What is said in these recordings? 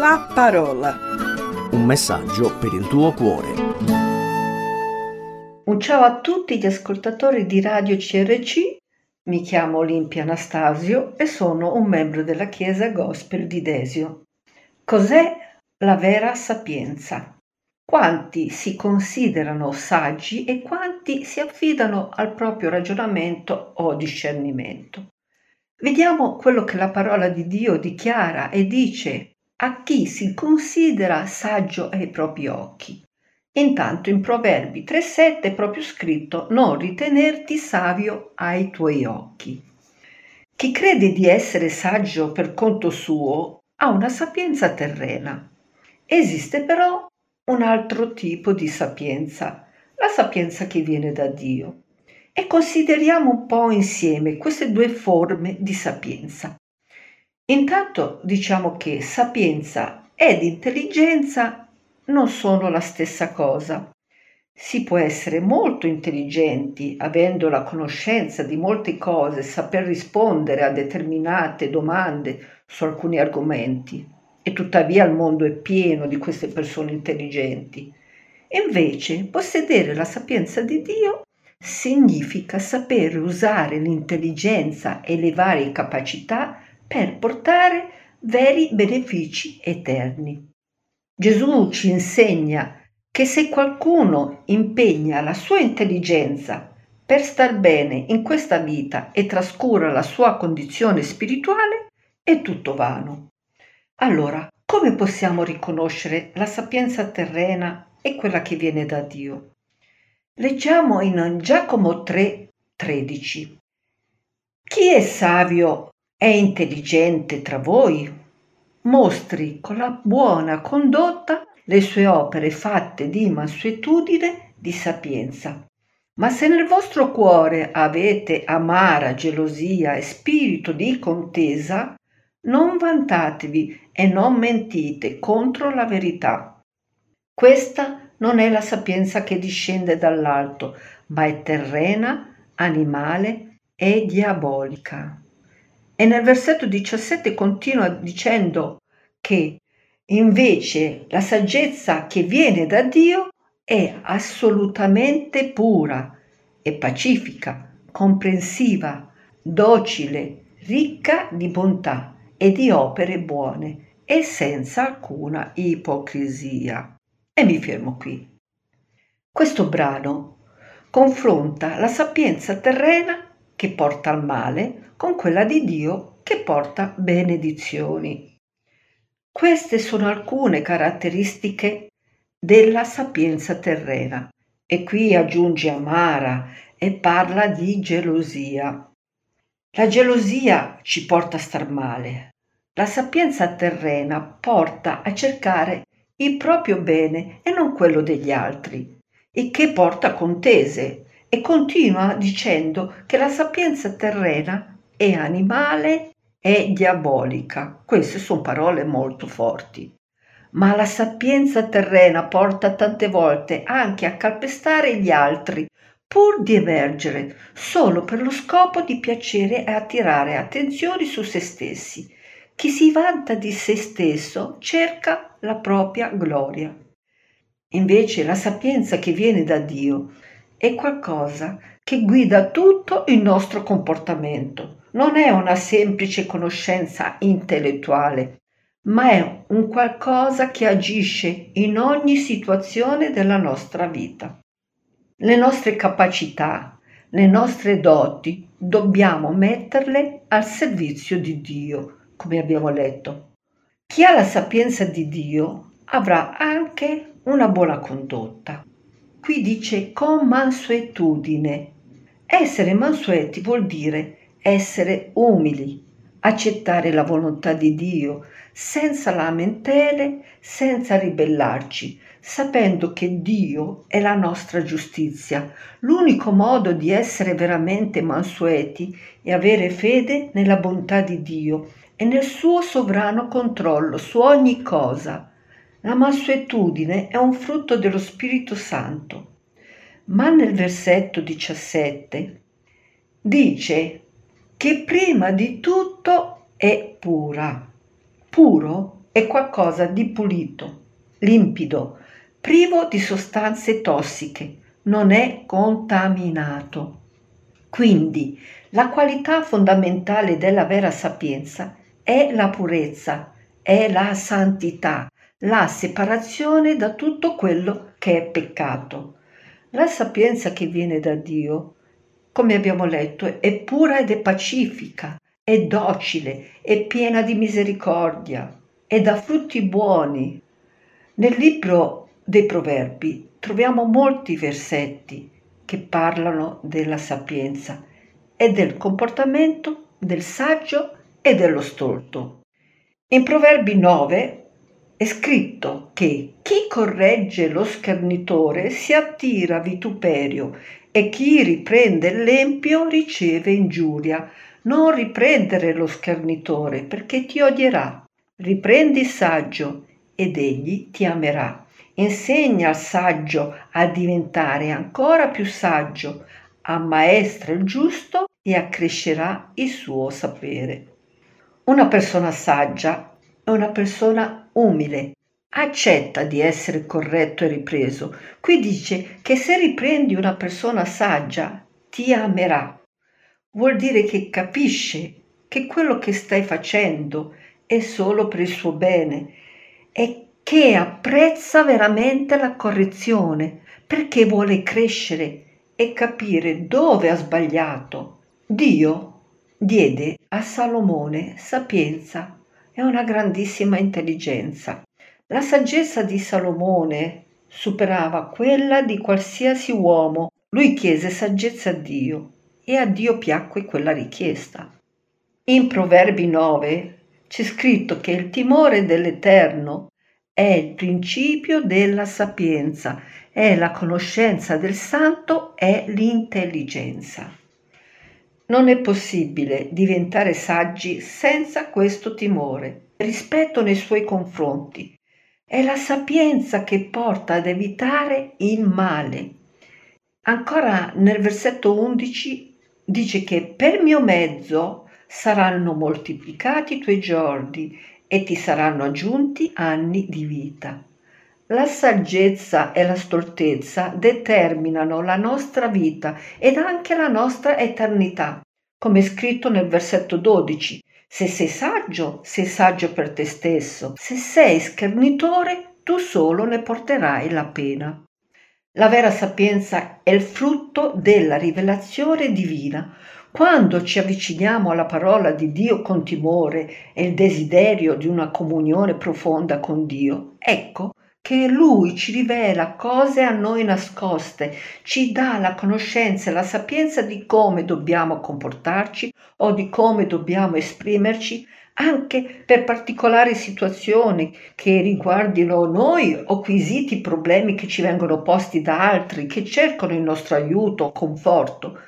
La parola. Un messaggio per il tuo cuore. Un ciao a tutti gli ascoltatori di Radio CRC. Mi chiamo Olimpia Anastasio e sono un membro della Chiesa Gospel di Desio. Cos'è la vera sapienza? Quanti si considerano saggi e quanti si affidano al proprio ragionamento o discernimento? Vediamo quello che la parola di Dio dichiara e dice a chi si considera saggio ai propri occhi. Intanto in Proverbi 3.7 è proprio scritto non ritenerti savio ai tuoi occhi. Chi crede di essere saggio per conto suo ha una sapienza terrena. Esiste però un altro tipo di sapienza, la sapienza che viene da Dio e consideriamo un po' insieme queste due forme di sapienza. Intanto diciamo che sapienza ed intelligenza non sono la stessa cosa. Si può essere molto intelligenti, avendo la conoscenza di molte cose, saper rispondere a determinate domande su alcuni argomenti, e tuttavia il mondo è pieno di queste persone intelligenti. Invece, possedere la sapienza di Dio significa sapere usare l'intelligenza e le varie capacità per portare veri benefici eterni. Gesù ci insegna che se qualcuno impegna la sua intelligenza per star bene in questa vita e trascura la sua condizione spirituale, è tutto vano. Allora, come possiamo riconoscere la sapienza terrena e quella che viene da Dio? Leggiamo in Giacomo 3, 13. Chi è savio e intelligente tra voi? Mostri con la buona condotta le sue opere fatte di mansuetudine, di sapienza. Ma se nel vostro cuore avete amara gelosia e spirito di contesa, non vantatevi e non mentite contro la verità. Questa non è la sapienza che discende dall'alto, ma è terrena, animale e diabolica. E nel versetto 17 continua dicendo che invece la saggezza che viene da Dio è assolutamente pura e pacifica, comprensiva, docile, ricca di bontà e di opere buone e senza alcuna ipocrisia. E mi fermo qui. Questo brano confronta la sapienza terrena che porta al male con quella di Dio che porta benedizioni. Queste sono alcune caratteristiche della sapienza terrena e qui aggiunge amara e parla di gelosia. La gelosia ci porta a star male. La sapienza terrena porta a cercare il proprio bene e non quello degli altri, e che porta contese e continua dicendo che la sapienza terrena è animale e diabolica. Queste sono parole molto forti. Ma la sapienza terrena porta tante volte anche a calpestare gli altri, pur di emergere, solo per lo scopo di piacere e attirare attenzioni su se stessi chi si vanta di se stesso cerca la propria gloria. Invece la sapienza che viene da Dio è qualcosa che guida tutto il nostro comportamento. Non è una semplice conoscenza intellettuale, ma è un qualcosa che agisce in ogni situazione della nostra vita. Le nostre capacità, le nostre doti, dobbiamo metterle al servizio di Dio come abbiamo letto. Chi ha la sapienza di Dio avrà anche una buona condotta. Qui dice con mansuetudine. Essere mansueti vuol dire essere umili, accettare la volontà di Dio senza lamentele, senza ribellarci, sapendo che Dio è la nostra giustizia. L'unico modo di essere veramente mansueti è avere fede nella bontà di Dio e nel suo sovrano controllo su ogni cosa. La mansuetudine è un frutto dello Spirito Santo. Ma nel versetto 17 dice che prima di tutto è pura. Puro è qualcosa di pulito, limpido, privo di sostanze tossiche, non è contaminato. Quindi la qualità fondamentale della vera sapienza è la purezza, è la santità, la separazione da tutto quello che è peccato. La sapienza che viene da Dio, come abbiamo letto, è pura ed è pacifica, è docile, è piena di misericordia, è da frutti buoni. Nel libro dei proverbi troviamo molti versetti che parlano della sapienza e del comportamento del saggio e dello stolto. In Proverbi 9 è scritto che chi corregge lo schernitore si attira vituperio e chi riprende l'empio riceve ingiuria. Non riprendere lo schernitore perché ti odierà. Riprendi il saggio ed egli ti amerà. Insegna al saggio a diventare ancora più saggio, ammaestra il giusto e accrescerà il suo sapere. Una persona saggia è una persona umile, accetta di essere corretto e ripreso. Qui dice che se riprendi una persona saggia, ti amerà. Vuol dire che capisce che quello che stai facendo è solo per il suo bene e che apprezza veramente la correzione perché vuole crescere e capire dove ha sbagliato. Dio diede a Salomone sapienza e una grandissima intelligenza. La saggezza di Salomone superava quella di qualsiasi uomo. Lui chiese saggezza a Dio e a Dio piacque quella richiesta. In Proverbi 9 c'è scritto che il timore dell'Eterno è il principio della sapienza, è la conoscenza del santo, è l'intelligenza. Non è possibile diventare saggi senza questo timore, rispetto nei suoi confronti. È la sapienza che porta ad evitare il male. Ancora nel versetto 11 dice che per mio mezzo saranno moltiplicati i tuoi giorni e ti saranno aggiunti anni di vita. La saggezza e la stoltezza determinano la nostra vita ed anche la nostra eternità, come scritto nel versetto 12. Se sei saggio, sei saggio per te stesso. Se sei schernitore, tu solo ne porterai la pena. La vera sapienza è il frutto della rivelazione divina. Quando ci avviciniamo alla parola di Dio con timore e il desiderio di una comunione profonda con Dio, ecco che Lui ci rivela cose a noi nascoste, ci dà la conoscenza e la sapienza di come dobbiamo comportarci o di come dobbiamo esprimerci anche per particolari situazioni che riguardino noi o quesiti problemi che ci vengono posti da altri che cercano il nostro aiuto o conforto.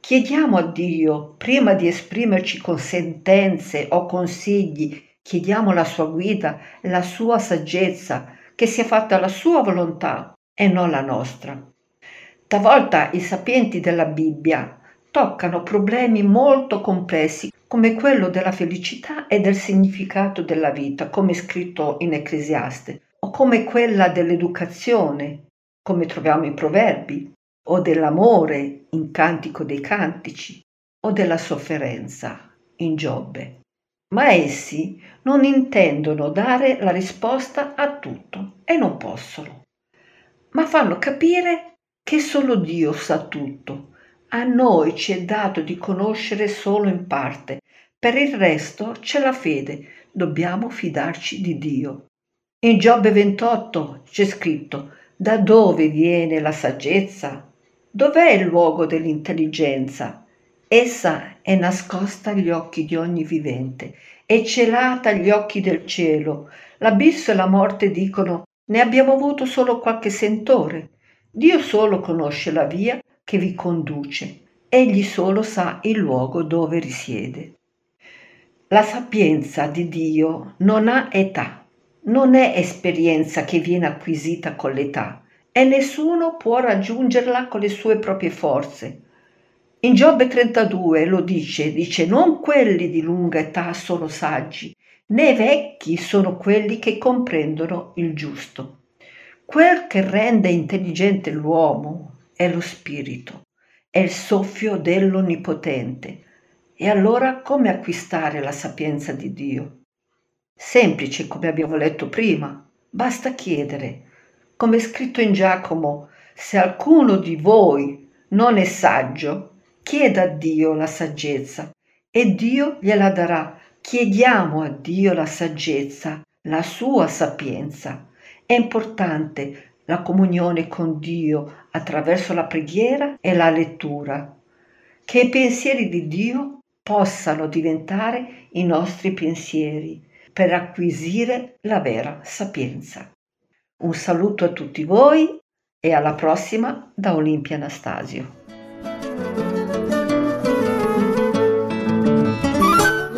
Chiediamo a Dio, prima di esprimerci con sentenze o consigli, chiediamo la sua guida, la sua saggezza, che sia fatta la sua volontà e non la nostra. Talvolta i sapienti della Bibbia toccano problemi molto complessi come quello della felicità e del significato della vita, come scritto in Ecclesiaste, o come quella dell'educazione, come troviamo in Proverbi, o dell'amore in Cantico dei Cantici, o della sofferenza in Giobbe ma essi non intendono dare la risposta a tutto e non possono, ma fanno capire che solo Dio sa tutto. A noi ci è dato di conoscere solo in parte, per il resto c'è la fede, dobbiamo fidarci di Dio. In Giobbe 28 c'è scritto da dove viene la saggezza? Dov'è il luogo dell'intelligenza? Essa è nascosta agli occhi di ogni vivente, è celata agli occhi del cielo. L'abisso e la morte dicono ne abbiamo avuto solo qualche sentore. Dio solo conosce la via che vi conduce, egli solo sa il luogo dove risiede. La sapienza di Dio non ha età, non è esperienza che viene acquisita con l'età e nessuno può raggiungerla con le sue proprie forze. In Giobbe 32 lo dice, dice non quelli di lunga età sono saggi, né vecchi sono quelli che comprendono il giusto. Quel che rende intelligente l'uomo è lo spirito, è il soffio dell'Onnipotente. E allora come acquistare la sapienza di Dio? Semplice, come abbiamo letto prima, basta chiedere. Come è scritto in Giacomo, se alcuno di voi non è saggio, chieda a Dio la saggezza e Dio gliela darà. Chiediamo a Dio la saggezza, la sua sapienza. È importante la comunione con Dio attraverso la preghiera e la lettura. Che i pensieri di Dio possano diventare i nostri pensieri per acquisire la vera sapienza. Un saluto a tutti voi e alla prossima da Olimpia Anastasio.